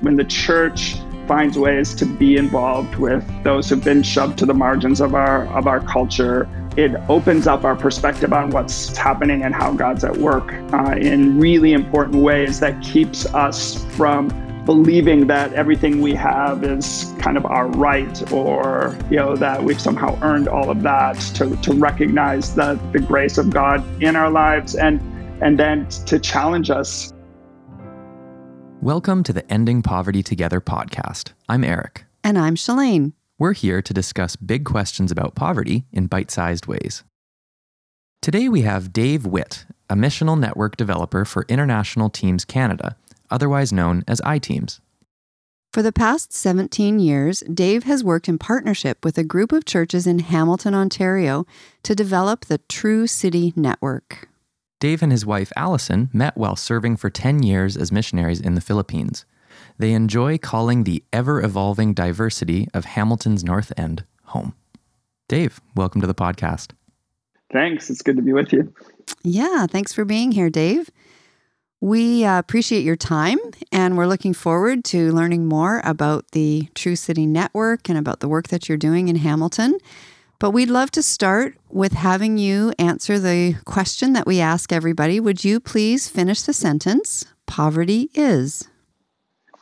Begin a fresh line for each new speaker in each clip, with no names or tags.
when the church finds ways to be involved with those who've been shoved to the margins of our of our culture it opens up our perspective on what's happening and how God's at work uh, in really important ways that keeps us from believing that everything we have is kind of our right or you know that we've somehow earned all of that to, to recognize the, the grace of God in our lives and and then to challenge us
Welcome to the Ending Poverty Together podcast. I'm Eric.
And I'm Shalane.
We're here to discuss big questions about poverty in bite sized ways. Today we have Dave Witt, a missional network developer for International Teams Canada, otherwise known as iTeams.
For the past 17 years, Dave has worked in partnership with a group of churches in Hamilton, Ontario to develop the True City Network.
Dave and his wife Allison met while serving for 10 years as missionaries in the Philippines. They enjoy calling the ever evolving diversity of Hamilton's North End home. Dave, welcome to the podcast.
Thanks. It's good to be with you.
Yeah, thanks for being here, Dave. We uh, appreciate your time and we're looking forward to learning more about the True City Network and about the work that you're doing in Hamilton. But we'd love to start with having you answer the question that we ask everybody. Would you please finish the sentence? Poverty is.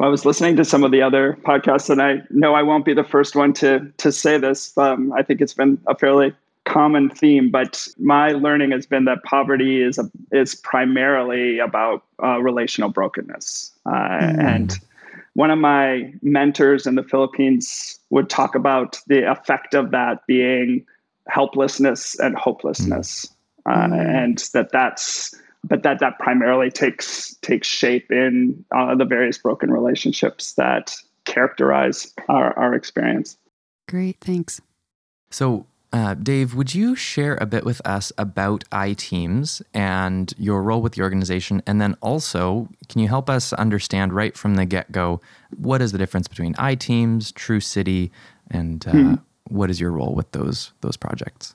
I was listening to some of the other podcasts, and I know I won't be the first one to to say this. Um, I think it's been a fairly common theme, but my learning has been that poverty is a, is primarily about uh, relational brokenness, uh, mm. and one of my mentors in the Philippines would talk about the effect of that being helplessness and hopelessness, mm. uh, and that that's but that that primarily takes takes shape in uh, the various broken relationships that characterize our, our experience.
Great, thanks.
So uh, Dave, would you share a bit with us about iTeams and your role with the organization? And then also, can you help us understand right from the get go what is the difference between iTeams, True City, and uh, hmm. what is your role with those those projects?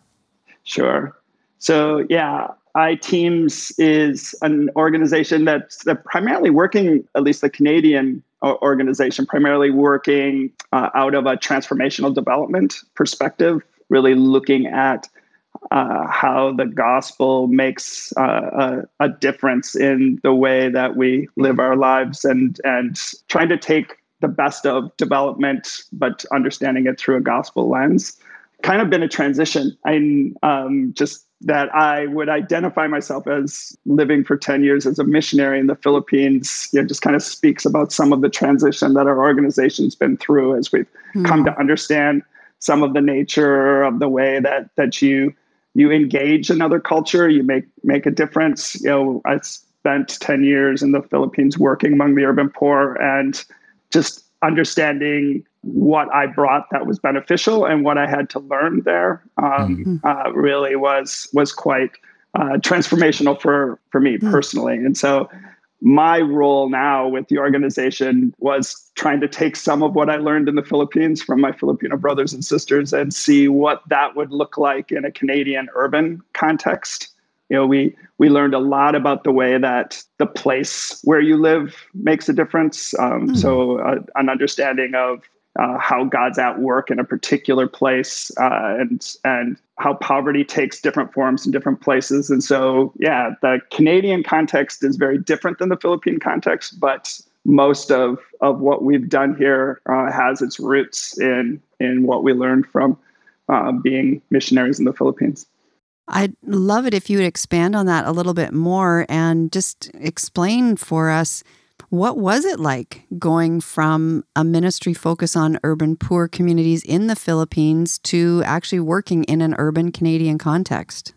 Sure. So yeah, iTeams is an organization that's primarily working, at least the Canadian organization, primarily working uh, out of a transformational development perspective really looking at uh, how the gospel makes uh, a, a, difference in the way that we live our lives and and trying to take the best of development but understanding it through a gospel lens kind of been a transition i'm um, just that i would identify myself as living for 10 years as a missionary in the philippines you know, just kind of speaks about some of the transition that our organization's been through as we've mm. come to understand some of the nature of the way that that you you engage another culture, you make make a difference. You know, I spent 10 years in the Philippines working among the urban poor and just understanding what I brought that was beneficial and what I had to learn there um, mm-hmm. uh, really was was quite uh, transformational for for me mm-hmm. personally. And so my role now with the organization was trying to take some of what I learned in the Philippines from my Filipino brothers and sisters and see what that would look like in a Canadian urban context. You know, we we learned a lot about the way that the place where you live makes a difference. Um, mm-hmm. So, uh, an understanding of uh, how God's at work in a particular place, uh, and and how poverty takes different forms in different places. And so, yeah, the Canadian context is very different than the Philippine context, but most of of what we've done here uh, has its roots in in what we learned from uh, being missionaries in the Philippines.
I'd love it if you would expand on that a little bit more and just explain for us what was it like going from a ministry focus on urban poor communities in the Philippines to actually working in an urban Canadian context?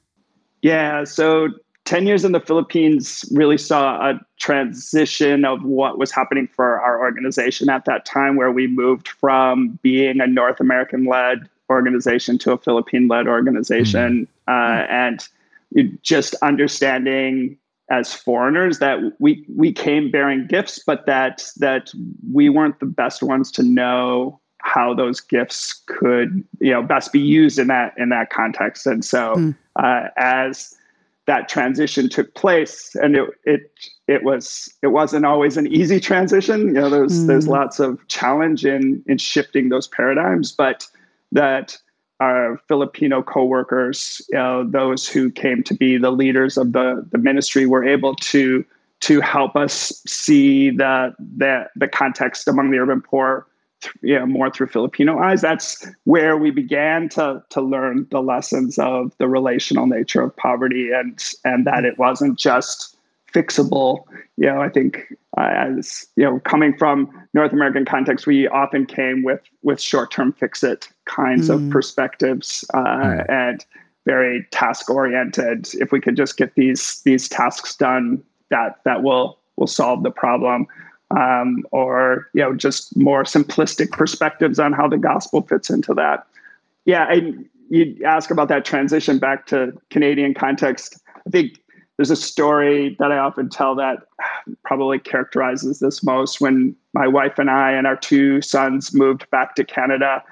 Yeah, so 10 years in the Philippines really saw a transition of what was happening for our organization at that time, where we moved from being a North American led organization to a Philippine led organization. Mm-hmm. Uh, and just understanding as foreigners that we we came bearing gifts, but that that we weren't the best ones to know how those gifts could you know best be used in that in that context. And so mm. uh, as that transition took place, and it, it it was it wasn't always an easy transition. You know, there's mm. there's lots of challenge in in shifting those paradigms, but that our Filipino coworkers, know, those who came to be the leaders of the the ministry, were able to to help us see the the the context among the urban poor you know, more through Filipino eyes. That's where we began to to learn the lessons of the relational nature of poverty and and that it wasn't just fixable. You know, I think uh, as you know, coming from North American context, we often came with with short term fix it kinds mm. of perspectives uh, and very task oriented. If we could just get these these tasks done, that that will will solve the problem um, or you know just more simplistic perspectives on how the gospel fits into that. Yeah, and you ask about that transition back to Canadian context. I think there's a story that I often tell that probably characterizes this most. When my wife and I and our two sons moved back to Canada,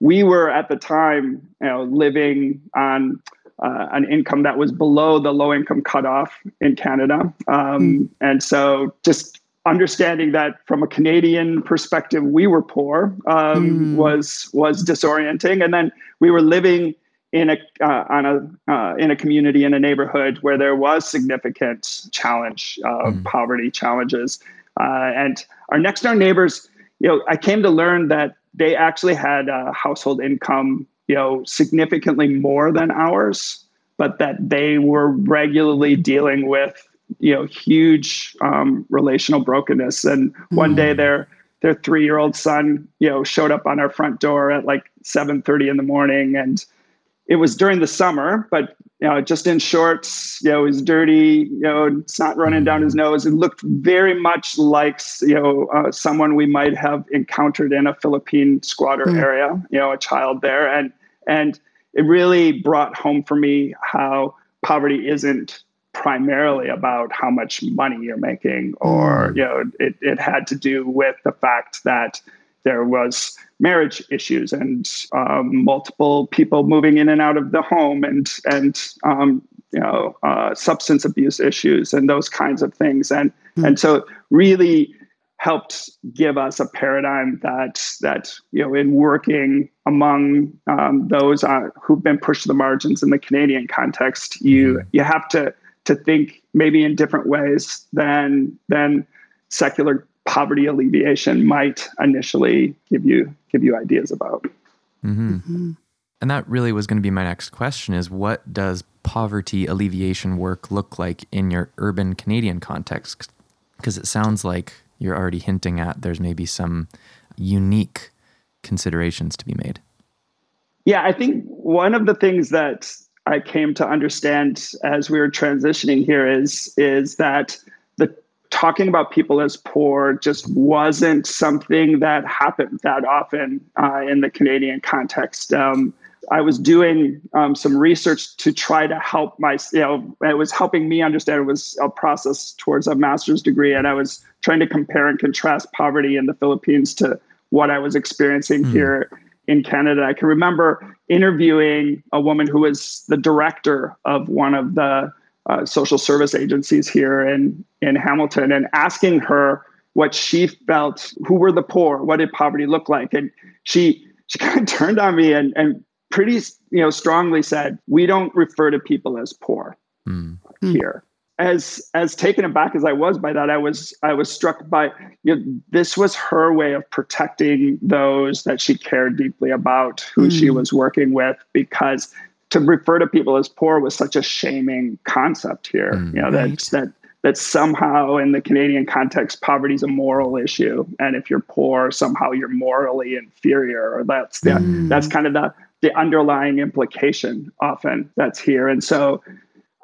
we were at the time, you know, living on uh, an income that was below the low income cutoff in Canada. Um, mm. And so just understanding that from a Canadian perspective, we were poor um, mm. was was disorienting, and then we were living in a uh, on a uh, in a community in a neighborhood where there was significant challenge of mm. poverty challenges, uh, and our next door neighbors. You know, I came to learn that they actually had a household income, you know, significantly more than ours, but that they were regularly dealing with you know huge um, relational brokenness and mm-hmm. one day hmm. their their three year old son you know showed up on our front door at like 7.30 in the morning and it was during the summer but you know just in shorts you know was dirty you know it's not running down his nose it looked very much like you know uh, someone we might have encountered in a philippine squatter mm. area you know a child there and and it really brought home for me how poverty isn't primarily about how much money you're making or mm. you know it, it had to do with the fact that there was marriage issues and um, multiple people moving in and out of the home and and um, you know uh, substance abuse issues and those kinds of things and mm. and so really helped give us a paradigm that that you know in working among um, those uh, who've been pushed to the margins in the Canadian context you mm. you have to to think maybe in different ways than than secular poverty alleviation might initially give you give you ideas about.
Mm-hmm. Mm-hmm. And that really was going to be my next question: is what does poverty alleviation work look like in your urban Canadian context? Because it sounds like you're already hinting at there's maybe some unique considerations to be made.
Yeah, I think one of the things that I came to understand as we were transitioning here is is that the talking about people as poor just wasn't something that happened that often uh, in the Canadian context. Um, I was doing um, some research to try to help my, you know, it was helping me understand it was a process towards a master's degree. And I was trying to compare and contrast poverty in the Philippines to what I was experiencing mm. here in Canada. I can remember interviewing a woman who was the director of one of the uh, social service agencies here in, in Hamilton and asking her what she felt, who were the poor, what did poverty look like? And she she kind of turned on me and, and pretty you know strongly said, we don't refer to people as poor mm. here as as taken aback as I was by that, I was I was struck by you know, this was her way of protecting those that she cared deeply about, who mm. she hmm. was working with, because to refer to people as poor was such a shaming concept here. Mm, you know right. that that that somehow in the Canadian context, poverty is a moral issue, and if you're poor, somehow you're morally inferior, or that's the mm. that's kind of the the underlying implication often that's here. And so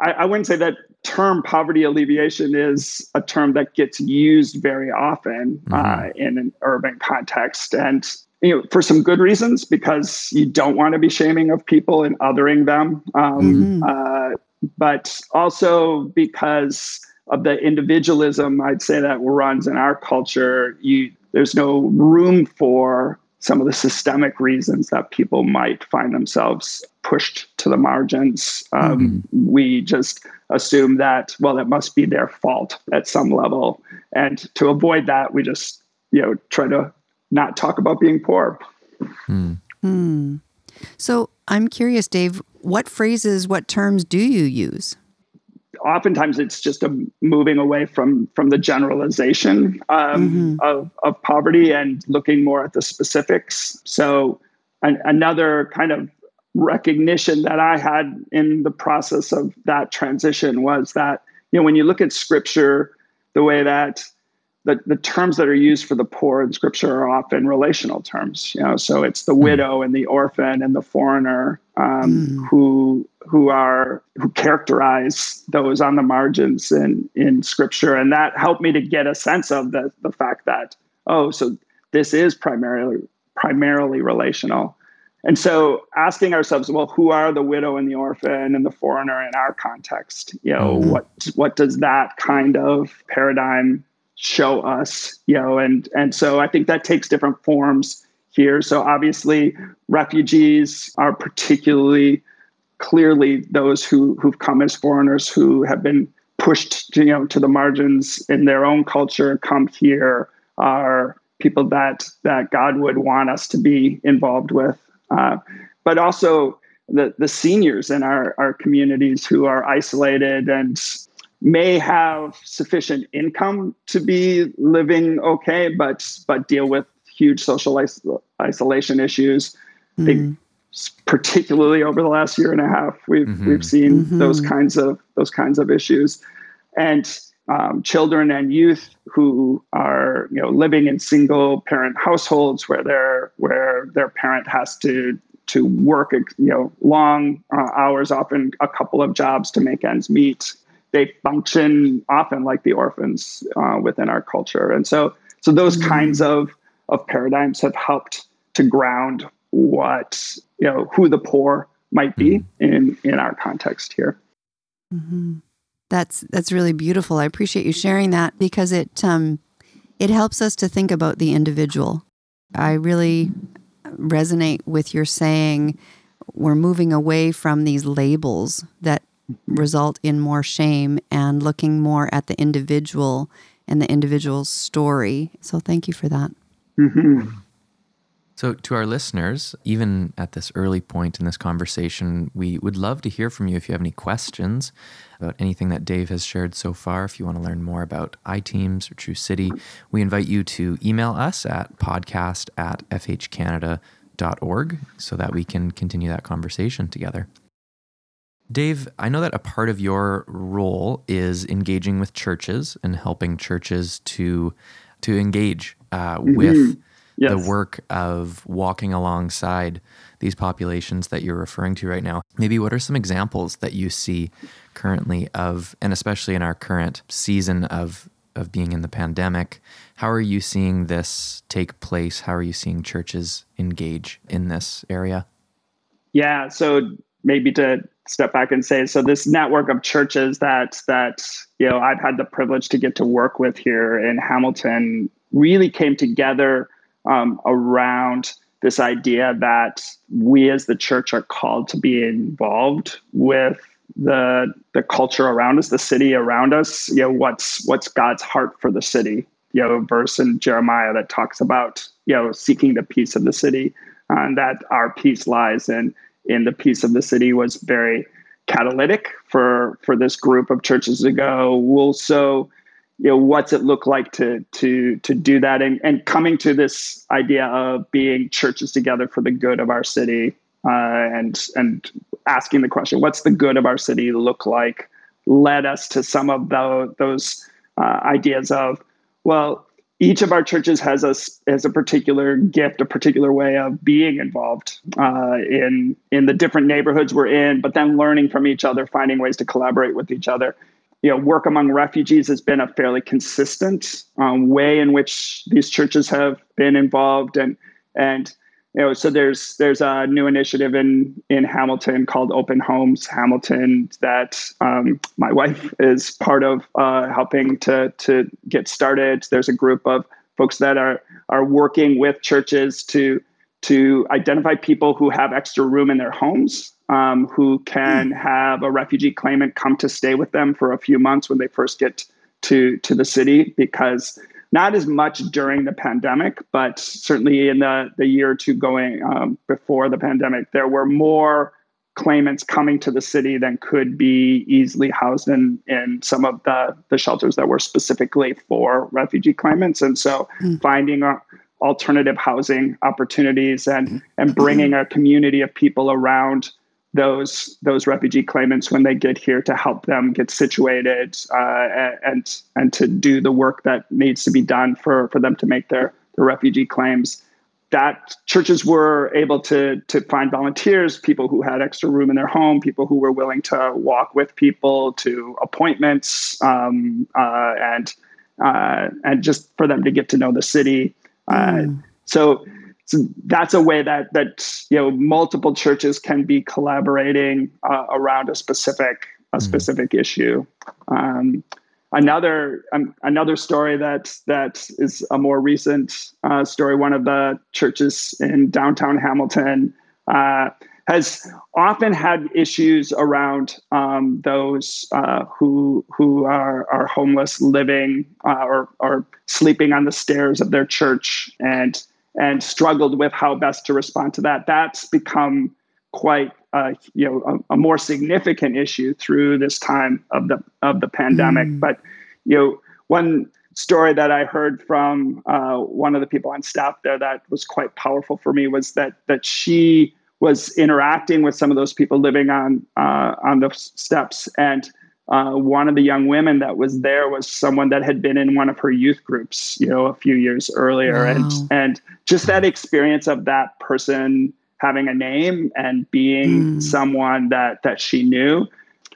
I, I wouldn't say that term poverty alleviation is a term that gets used very often mm-hmm. uh, in an urban context and you know for some good reasons because you don't want to be shaming of people and othering them um, mm-hmm. uh, but also because of the individualism i'd say that runs in our culture you there's no room for some of the systemic reasons that people might find themselves pushed to the margins. Um, mm-hmm. We just assume that well it must be their fault at some level and to avoid that we just you know try to not talk about being poor
hmm. Hmm. so i'm curious dave what phrases what terms do you use
oftentimes it's just a moving away from from the generalization um, mm-hmm. of, of poverty and looking more at the specifics so an, another kind of recognition that I had in the process of that transition was that, you know, when you look at scripture, the way that the, the terms that are used for the poor in scripture are often relational terms, you know, so it's the hmm. widow and the orphan and the foreigner um, mm. who who are who characterize those on the margins in in scripture. And that helped me to get a sense of the the fact that, oh, so this is primarily primarily relational. And so asking ourselves, well, who are the widow and the orphan and the foreigner in our context? You know, mm-hmm. what what does that kind of paradigm show us? You know, and and so I think that takes different forms here. So obviously refugees are particularly clearly those who who've come as foreigners who have been pushed to, you know to the margins in their own culture, come here, are people that that God would want us to be involved with uh, but also the, the seniors in our, our communities who are isolated and may have sufficient income to be living okay, but but deal with huge social is- isolation issues. Mm. Big, particularly over the last year and a half, we've mm-hmm. we've seen mm-hmm. those kinds of those kinds of issues, and um, children and youth who are you know living in single parent households where their where their parent has to to work you know long uh, hours often a couple of jobs to make ends meet they function often like the orphans uh, within our culture and so so those mm-hmm. kinds of of paradigms have helped to ground what you know who the poor might be mm-hmm. in in our context here
mm-hmm. That's that's really beautiful. I appreciate you sharing that because it um, it helps us to think about the individual. I really resonate with your saying we're moving away from these labels that result in more shame and looking more at the individual and the individual's story. So thank you for that. Mm-hmm.
So, to our listeners, even at this early point in this conversation, we would love to hear from you if you have any questions about anything that Dave has shared so far. If you want to learn more about iTeams or True City, we invite you to email us at podcast at fhcanada.org so that we can continue that conversation together. Dave, I know that a part of your role is engaging with churches and helping churches to to engage uh, mm-hmm. with yes. the work of walking alongside these populations that you're referring to right now. Maybe what are some examples that you see currently of, and especially in our current season of of being in the pandemic, how are you seeing this take place? How are you seeing churches engage in this area?
Yeah, so maybe to step back and say so this network of churches that that you know I've had the privilege to get to work with here in Hamilton really came together um, around this idea that we as the church are called to be involved with the the culture around us, the city around us. You know, what's what's God's heart for the city? You know, verse in Jeremiah that talks about you know seeking the peace of the city, and that our peace lies in in the peace of the city was very catalytic for for this group of churches to go. We'll so you know what's it look like to to to do that and and coming to this idea of being churches together for the good of our city uh, and and asking the question what's the good of our city look like led us to some of the, those uh, ideas of well each of our churches has a has a particular gift, a particular way of being involved uh, in in the different neighborhoods we're in, but then learning from each other, finding ways to collaborate with each other. You know, work among refugees has been a fairly consistent um, way in which these churches have been involved, and and you know, so there's there's a new initiative in in Hamilton called Open Homes Hamilton that um, my wife is part of uh, helping to to get started. There's a group of folks that are are working with churches to to identify people who have extra room in their homes um, who can mm. have a refugee claimant come to stay with them for a few months when they first get to to the city because not as much during the pandemic, but certainly in the, the year or two going um, before the pandemic, there were more claimants coming to the city than could be easily housed in, in some of the, the shelters that were specifically for refugee claimants. And so mm. finding uh, alternative housing opportunities and, and bringing a community of people around those those refugee claimants when they get here to help them get situated uh, and and to do the work that needs to be done for for them to make their their refugee claims. That churches were able to to find volunteers, people who had extra room in their home, people who were willing to walk with people to appointments, um, uh, and uh, and just for them to get to know the city. Mm. So so that's a way that that you know multiple churches can be collaborating uh, around a specific a mm-hmm. specific issue. Um, another um, another story that that is a more recent uh, story. One of the churches in downtown Hamilton uh, has often had issues around um, those uh, who who are are homeless, living uh, or or sleeping on the stairs of their church and and struggled with how best to respond to that. That's become quite uh, you know a, a, more significant issue through this time of the of the pandemic. Mm. But you know one story that I heard from uh, one of the people on staff there that was quite powerful for me was that that she was interacting with some of those people living on uh, on the steps and uh, one of the young women that was there was someone that had been in one of her youth groups, you know, a few years earlier, wow. and and just that experience of that person having a name and being mm. someone that that she knew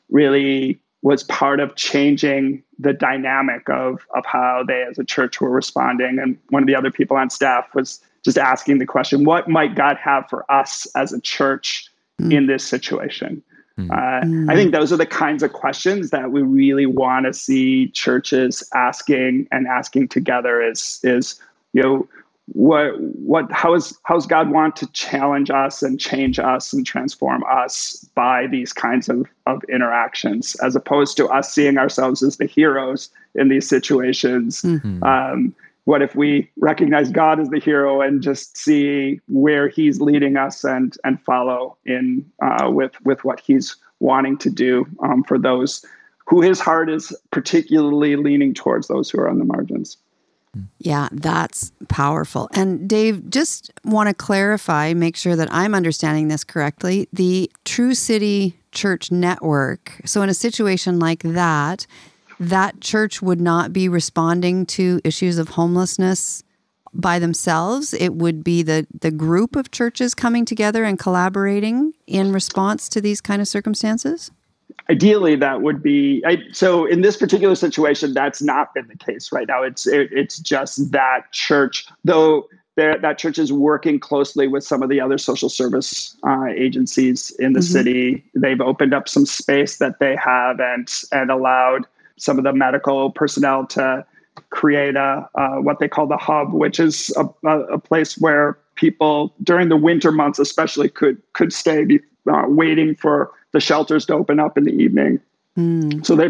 really was part of changing the dynamic of of how they as a church were responding. And one of the other people on staff was just asking the question, what might God have for us as a church mm. in this situation? Hmm. Uh, mm. I think those are the kinds of questions that we really want to see churches asking and asking together. Is is you know what what how is how's God want to challenge us and change us and transform us by these kinds of of interactions, as opposed to us seeing ourselves as the heroes in these situations. Mm-hmm. Um, what if we recognize God as the hero and just see where He's leading us and and follow in uh, with with what He's wanting to do um, for those who His heart is particularly leaning towards those who are on the margins.
Yeah, that's powerful. And Dave, just want to clarify, make sure that I'm understanding this correctly. The True City Church Network. So, in a situation like that, that church would not be responding to issues of homelessness by themselves. It would be the, the group of churches coming together and collaborating in response to these kind of circumstances?
Ideally, that would be I, so. In this particular situation, that's not been the case right now. It's it, it's just that church, though that church is working closely with some of the other social service uh, agencies in the mm-hmm. city. They've opened up some space that they have and and allowed some of the medical personnel to create a uh, what they call the hub, which is a, a, place where people during the winter months, especially, could could stay be, uh, waiting for the shelters to open up in the evening. Mm. So they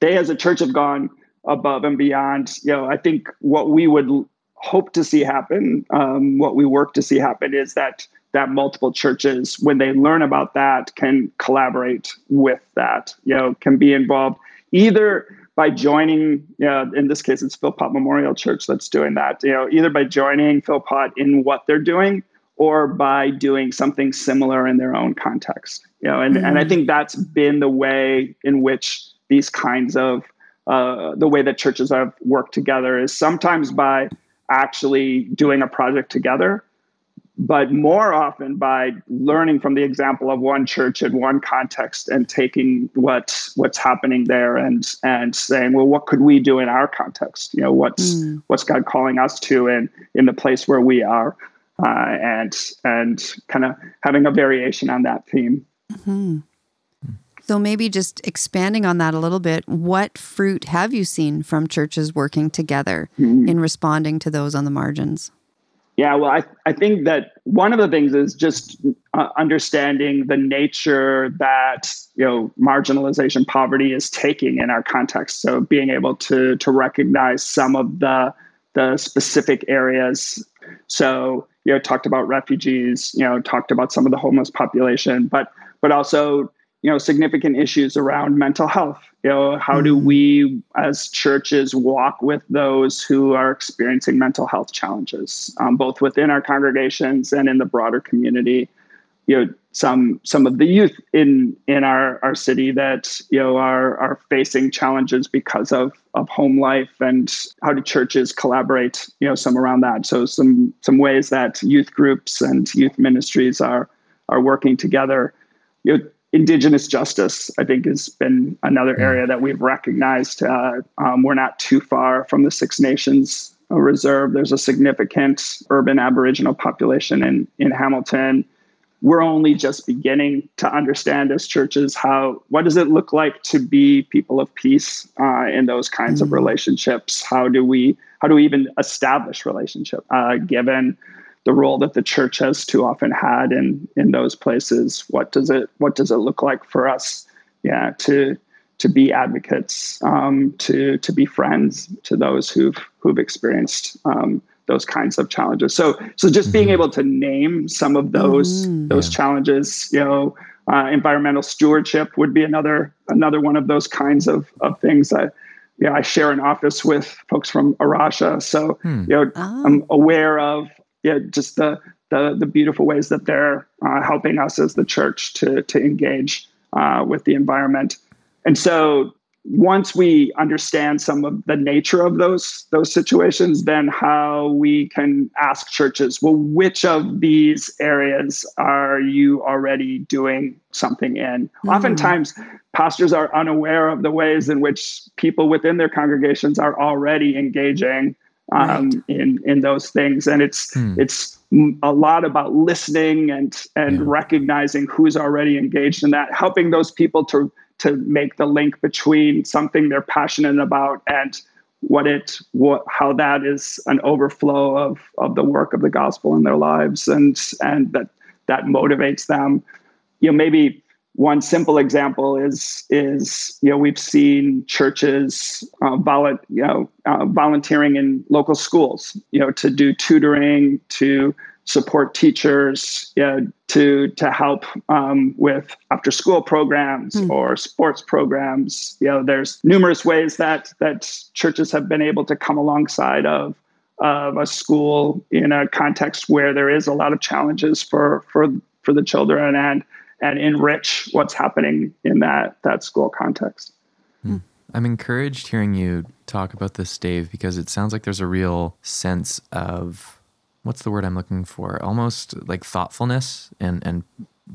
they as a church have gone above and beyond. You know, I think what we would hope to see happen, um, what we work to see happen, is that that multiple churches, when they learn about that, can collaborate with that. You know, can be involved either by joining, you know, in this case, it's Philpott Memorial Church that's doing that, you know, either by joining Philpott in what they're doing or by doing something similar in their own context, you know, and, mm-hmm. and I mm. think that's been the way in which these kinds of, uh, the way that churches have worked together is sometimes by actually doing a project together but more often by learning from the example of one church in one context and taking what what's happening there and and saying well what could we do in our context you know what's mm. what's god calling us to in in the place where we are uh, and and kind of having a variation on that theme mm-hmm.
so maybe just expanding on that a little bit what fruit have you seen from churches working together mm-hmm. in responding to those on the margins
Yeah, well, I, I think that one of the things is just uh, understanding the nature that you know marginalization, poverty is taking in our context. So being able to to recognize some of the the specific areas. So you know, talked about refugees, you know, talked about some of the homeless population, but but also you know significant issues around mental health. You know how do mm-hmm. we as churches walk with those who are experiencing mental health challenges um, both within our congregations and in the broader community? You know some some of the youth in in our our city that you know are are facing challenges because of of home life and how do churches collaborate you know some around that. So some some ways that youth groups and youth ministries are are working together. You know indigenous justice, I think, has been another area that we've recognized. Uh, um, we're not too far from the Six Nations Reserve. There's a significant urban Aboriginal population in, in Hamilton. We're only just beginning to understand as churches how what does it look like to be people of peace uh, in those kinds mm-hmm. of hmm. relationships? How do we how do we even establish relationship uh, given the role that the church has too often had in in those places. What does it What does it look like for us? Yeah, to to be advocates, um, to to be friends to those who've who've experienced um, those kinds of challenges. So so just mm-hmm. being able to name some of those mm-hmm. those yeah. challenges, you know. Uh, environmental stewardship would be another another one of those kinds of, of things that yeah, I share an office with folks from A Rocha. So, hmm. you know, oh. I'm aware of yeah, just the the, the beautiful ways that they're uh, helping us as the church to to engage uh, with the environment. And so once we understand some of the nature of those those situations, then how we can ask churches, well, which of these areas are you already doing something in? Mm-hmm. Oftentimes, pastors are unaware of the ways in which people within their congregations are already engaging um, right. in in those things, and it's hmm. it's a lot about listening and and yeah. recognizing who's already engaged in that, helping those people to to make the link between something they're passionate about and what it what how that is an overflow of of the work of the gospel in their lives and and that that motivates them you know maybe one simple example is is you know we've seen churches uh, volu- you know uh, volunteering in local schools you know to do tutoring to support teachers you know, to to help um, with after school programs mm. or sports programs you know there's numerous ways that that churches have been able to come alongside of of a school in a context where there is a lot of challenges for for for the children and and enrich what's happening in that that school context.
Hmm. I'm encouraged hearing you talk about this, Dave, because it sounds like there's a real sense of what's the word I'm looking for? Almost like thoughtfulness and and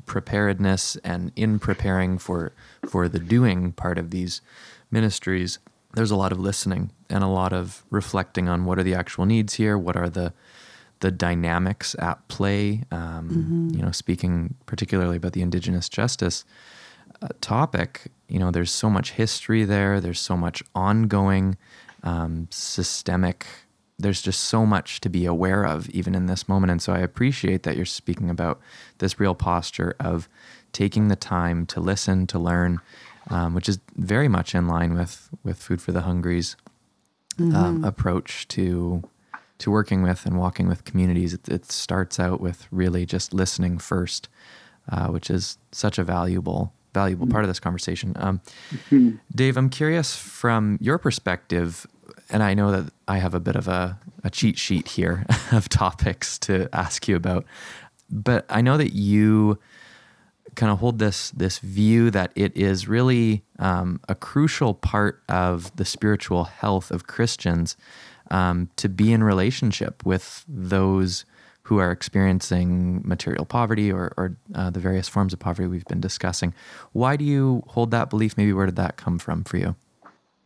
preparedness and in preparing for for the doing part of these ministries there's a lot of listening and a lot of reflecting on what are the actual needs here what are the the dynamics at play. Um, mm-hmm. You know, speaking particularly about the Indigenous justice uh, topic, you know, there's so much history there. There's so much ongoing um, systemic. There's just so much to be aware of, even in this moment. And so I appreciate that you're speaking about this real posture of taking the time to listen, to learn, um, which is very much in line with with Food for the Hungry's um, mm-hmm. approach to to working with and walking with communities, it, it starts out with really just listening first, uh, which is such a valuable valuable part of this conversation. Um, mm-hmm. Dave, I'm curious from your perspective, and I know that I have a bit of a, a cheat sheet here of topics to ask you about, but I know that you kind of hold this this view that it is really um, a crucial part of the spiritual health of Christians um, to be in relationship with those who are experiencing material poverty or, or uh, the various forms of poverty we've been discussing. Why do you hold that belief? Maybe where did that come from for you?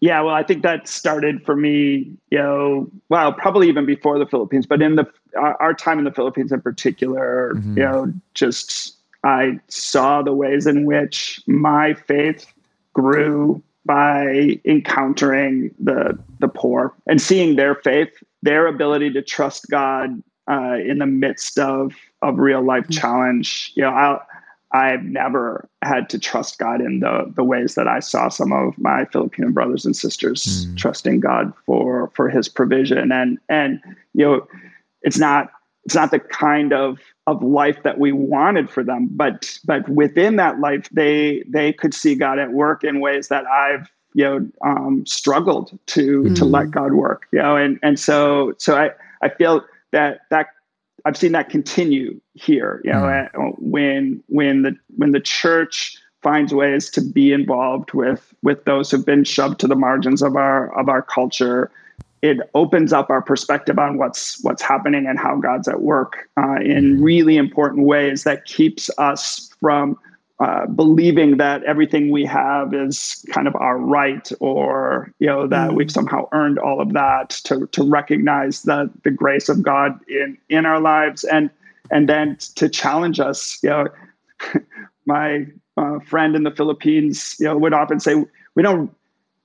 Yeah, well, I think that started for me, you know, well, probably even before the Philippines, but in the our time in the Philippines in particular, mm-hmm. you know, just I saw the ways in which my faith grew by encountering the the poor and seeing their faith, their ability to trust God uh, in the midst of of real life mm-hmm. challenge. You know, I I've never had to trust God in the the ways that I saw some of my Filipino brothers and sisters mm. trusting God for for His provision, and and you know, it's not it's not the kind of of life that we wanted for them, but but within that life, they they could see God at work in ways that I've you know um, struggled to mm. to let God work. You know, and and so so I I feel that that I've seen that continue here. You know, mm. when when the when the church finds ways to be involved with with those who've been shoved to the margins of our of our culture, it opens up our perspective on what's what's happening and how God's at work uh, in really important ways that keeps us from uh, believing that everything we have is kind of our right or you know that mm. we've somehow earned all of that to to recognize the the grace of God in in our lives and and then to challenge us you know my uh, friend in the Philippines you know would often say we don't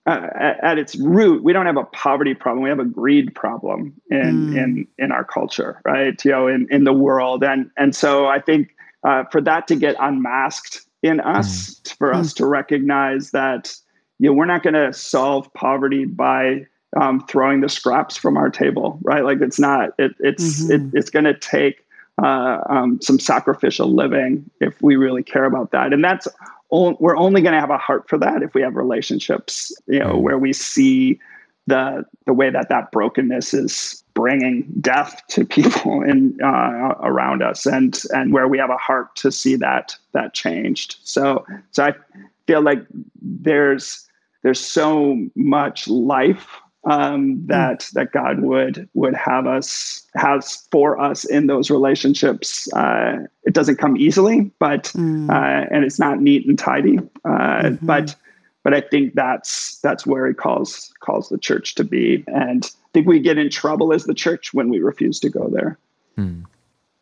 uh, at, at, its root we don't have a poverty problem we have a greed problem in mm. in in our culture right you know in in the world and and so I think uh, for that to get unmasked in us, mm. for us mm. to recognize that you know, we're not going to solve poverty by um, throwing the scraps from our table, right? Like it's not. It, it's mm-hmm. it, it's going to take uh, um, some sacrificial living if we really care about that, and that's we're only going to have a heart for that if we have relationships, you know, mm. where we see the the way that that brokenness is bringing death to people in uh, around us, and and where we have a heart to see that that changed. So so I feel like there's there's so much life um, that mm. that God would would have us has for us in those relationships. Uh, it doesn't come easily, but mm. uh, and it's not neat and tidy. Uh, mm-hmm. But but I think that's that's where he calls calls the church to be. And I think we get in trouble as the church when we refuse to go there.
Hmm.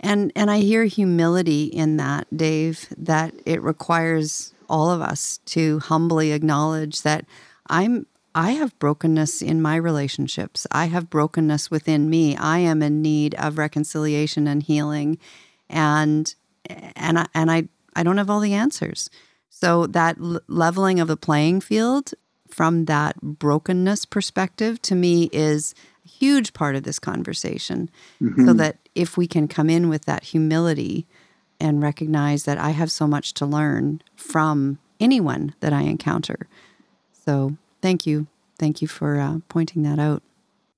And and I hear humility in that, Dave, that it requires all of us to humbly acknowledge that I'm I have brokenness in my relationships. I have brokenness within me. I am in need of reconciliation and healing. And and I, and I I don't have all the answers. So that l- leveling of the playing field from that brokenness perspective to me is a huge part of this conversation. Mm-hmm. So that if we can come in with that humility and recognize that I have so much to learn from anyone that I encounter. So thank you. Thank you for uh, pointing that out.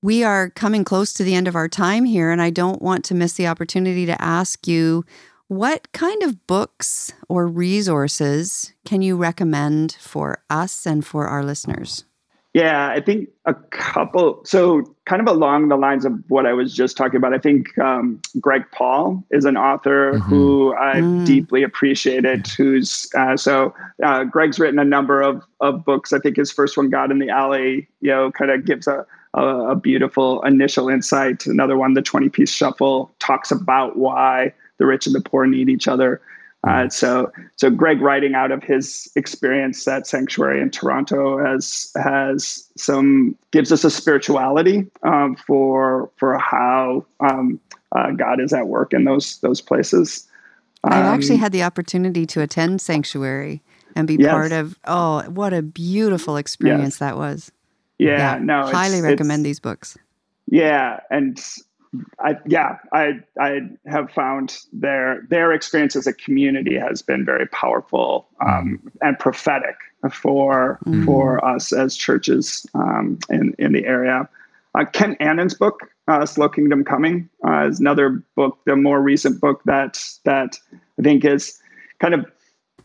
We are coming close to the end of our time here, and I don't want to miss the opportunity to ask you what kind of books or resources can you recommend for us and for our listeners?
Yeah, I think a couple. So, kind of along the lines of what I was just talking about, I think um, Greg Paul is an author mm-hmm. who I mm. deeply appreciated. Who's uh, so uh, Greg's written a number of of books. I think his first one, God in the Alley, you know, kind of gives a, a a beautiful initial insight. Another one, The Twenty Piece Shuffle, talks about why the rich and the poor need each other. Uh, so, so Greg, writing out of his experience at Sanctuary in Toronto, has has some gives us a spirituality um, for for how um, uh, God is at work in those those places.
Um, I actually had the opportunity to attend Sanctuary and be yes. part of. Oh, what a beautiful experience yes. that was!
Yeah, yeah no,
highly recommend these books.
Yeah, and I yeah, I I have found their their experience as a community has been very powerful um, and prophetic for mm. for us as churches um, in in the area. Uh, Kent Annan's book, uh, "Slow Kingdom Coming," uh, is another book, the more recent book that that I think is kind of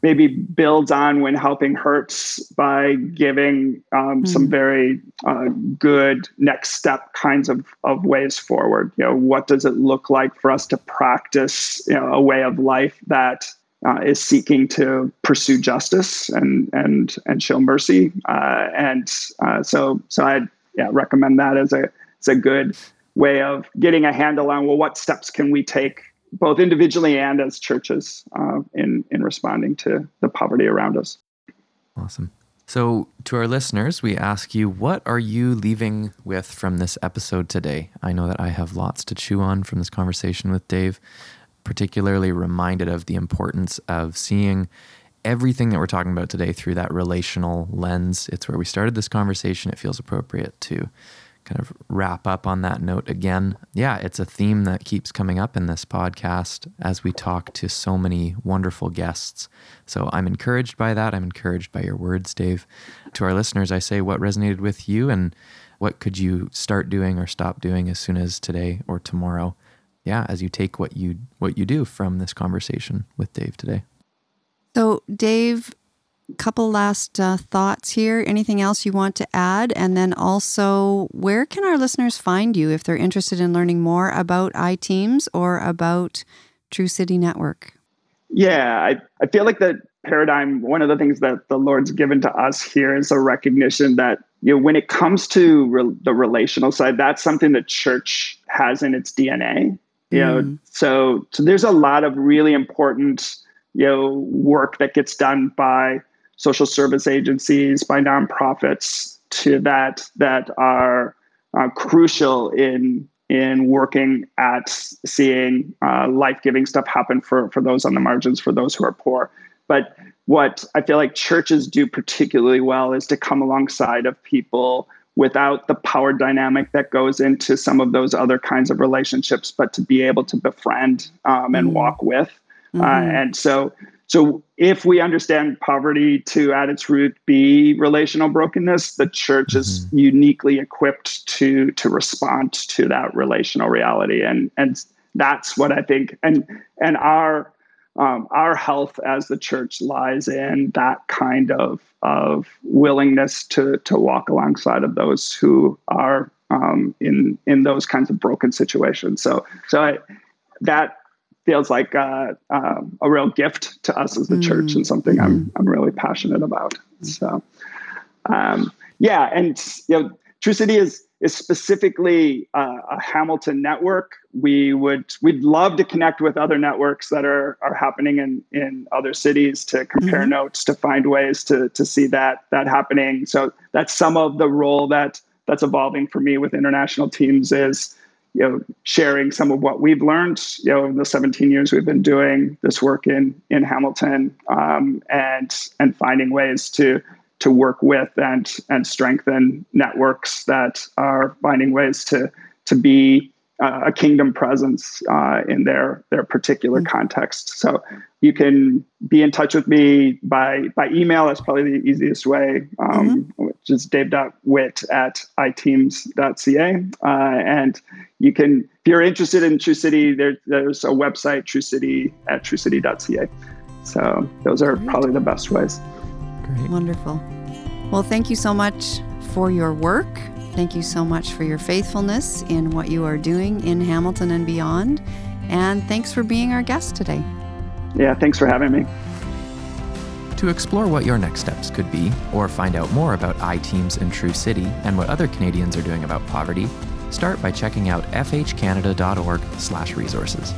maybe builds on when helping hurts by giving um, mm. some very uh, good next step kinds of, of ways forward you know what does it look like for us to practice you know, a way of life that uh, is seeking to pursue justice and and and show mercy uh, and uh, so so i yeah recommend that as a as a good way of getting a handle on well what steps can we take both individually and as churches uh, in in responding to the poverty around us.
Awesome. So, to our listeners, we ask you, what are you leaving with from this episode today? I know that I have lots to chew on from this conversation with Dave, particularly reminded of the importance of seeing everything that we're talking about today through that relational lens. It's where we started this conversation. It feels appropriate to kind of wrap up on that note again. Yeah, it's a theme that keeps coming up in this podcast as we talk to so many wonderful guests. So I'm encouraged by that. I'm encouraged by your words, Dave. To our listeners, I say what resonated with you and what could you start doing or stop doing as soon as today or tomorrow. Yeah, as you take what you what you do from this conversation with Dave today.
So, Dave, couple last uh, thoughts here. Anything else you want to add? And then also, where can our listeners find you if they're interested in learning more about iTeams or about True City Network?
Yeah, I, I feel like the paradigm, one of the things that the Lord's given to us here is a recognition that you know when it comes to re- the relational side, that's something that church has in its DNA. You mm. know, so so there's a lot of really important you know work that gets done by social service agencies, by nonprofits to that that are uh, crucial in in working at seeing uh, life giving stuff happen for for those on the margins, for those who are poor. But what I feel like churches do particularly well is to come alongside of people without the power dynamic that goes into some of those other kinds of relationships, but to be able to befriend um, and mm-hmm. walk with. Uh, mm-hmm. Uh, and so so if we understand poverty to at its root be relational brokenness, the church is mm-hmm. uniquely equipped to to respond to that relational reality. And and that's what I think and and our um, our health as the church lies in that kind of of willingness to to walk alongside of those who are um, in in those kinds of broken situations. So so I, that feels like uh, uh, a real gift to us as the mm. church and something I'm mm-hmm. I'm really passionate about. So, um, yeah, and you know, True City is is specifically uh, a Hamilton network. We would we'd love to connect with other networks that are are happening in in other cities to compare mm-hmm. notes to find ways to to see that that happening. So that's some of the role that that's evolving for me with international teams is you know, sharing some of what we've learned, you know, in the 17 years we've been doing this work in in Hamilton, um, and and finding ways to to work with and and strengthen networks that are finding ways to to be uh, a kingdom presence uh, in their their particular mm-hmm. context. So you can be in touch with me by by email. That's probably the easiest way, um, mm-hmm. which is dave.witt at iteams.ca. Uh, and you can, if you're interested in True City, there, there's a website, True City at truecity.ca. So those are Great. probably the best ways.
Great. Wonderful. Well, thank you so much for your work. Thank you so much for your faithfulness in what you are doing in Hamilton and beyond. And thanks for being our guest today.
Yeah, thanks for having me.
To explore what your next steps could be, or find out more about iTeams in True City and what other Canadians are doing about poverty, start by checking out fhcanada.org/resources.